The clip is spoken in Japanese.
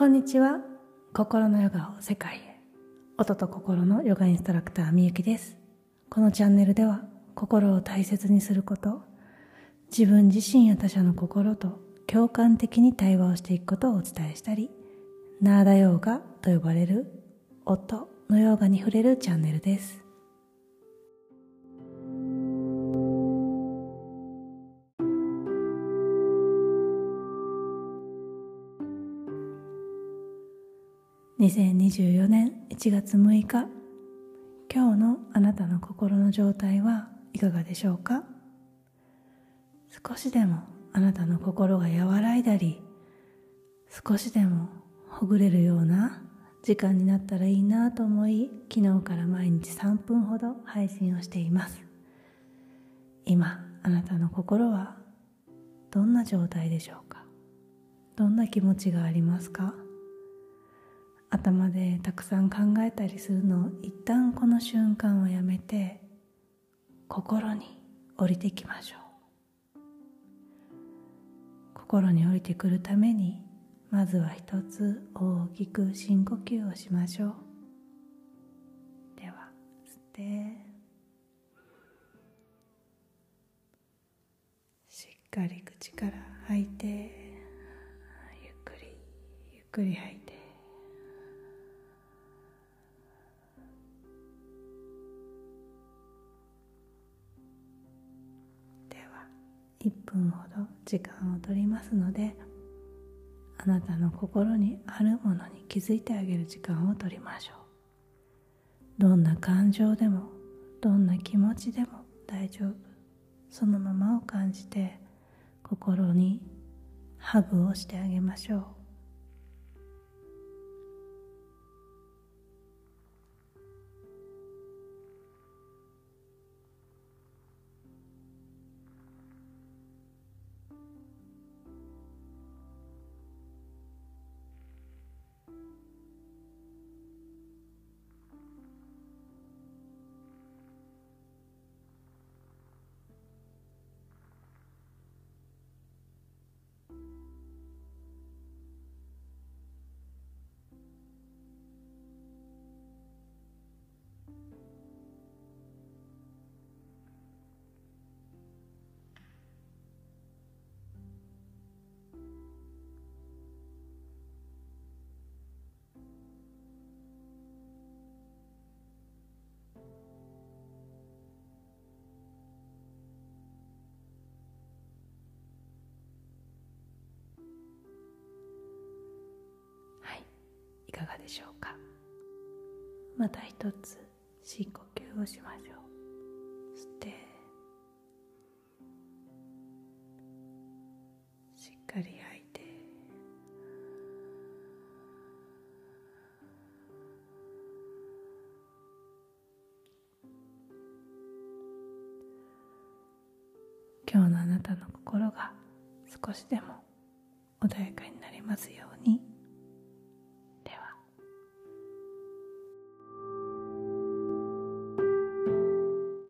こんにちは。心のヨガを世界へ。音と心のヨガインストラクターみゆきです。このチャンネルでは心を大切にすること自分自身や他者の心と共感的に対話をしていくことをお伝えしたりナーダヨーガと呼ばれる音のヨガに触れるチャンネルです。2024年1月6日。今日のあなたの心の状態はいかがでしょうか？少しでもあなたの心が和らいだり少しでもほぐれるような時間になったらいいなと思い昨日から毎日3分ほど配信をしています。今あなたの心はどんな状態でしょうか？どんな気持ちがありますか？頭でたくさん考えたりするのを一旦この瞬間をやめて心に降りてきましょう。心に降りてくるためにまずは一つ大きく深呼吸をしましょう。では吸って。しっかり口から吐いてゆっくりゆっくり吐いて。1分ほど時間を取りますのであなたの心にあるものに気づいてあげる時間をとりましょう。どんな感情でもどんな気持ちでも大丈夫。そのままを感じて心にハグをしてあげましょう。しょうか？また一つ深呼吸をしましょう。吸ってしっかり吐いて今日のあなたの心が少しでも穏やかになりますように。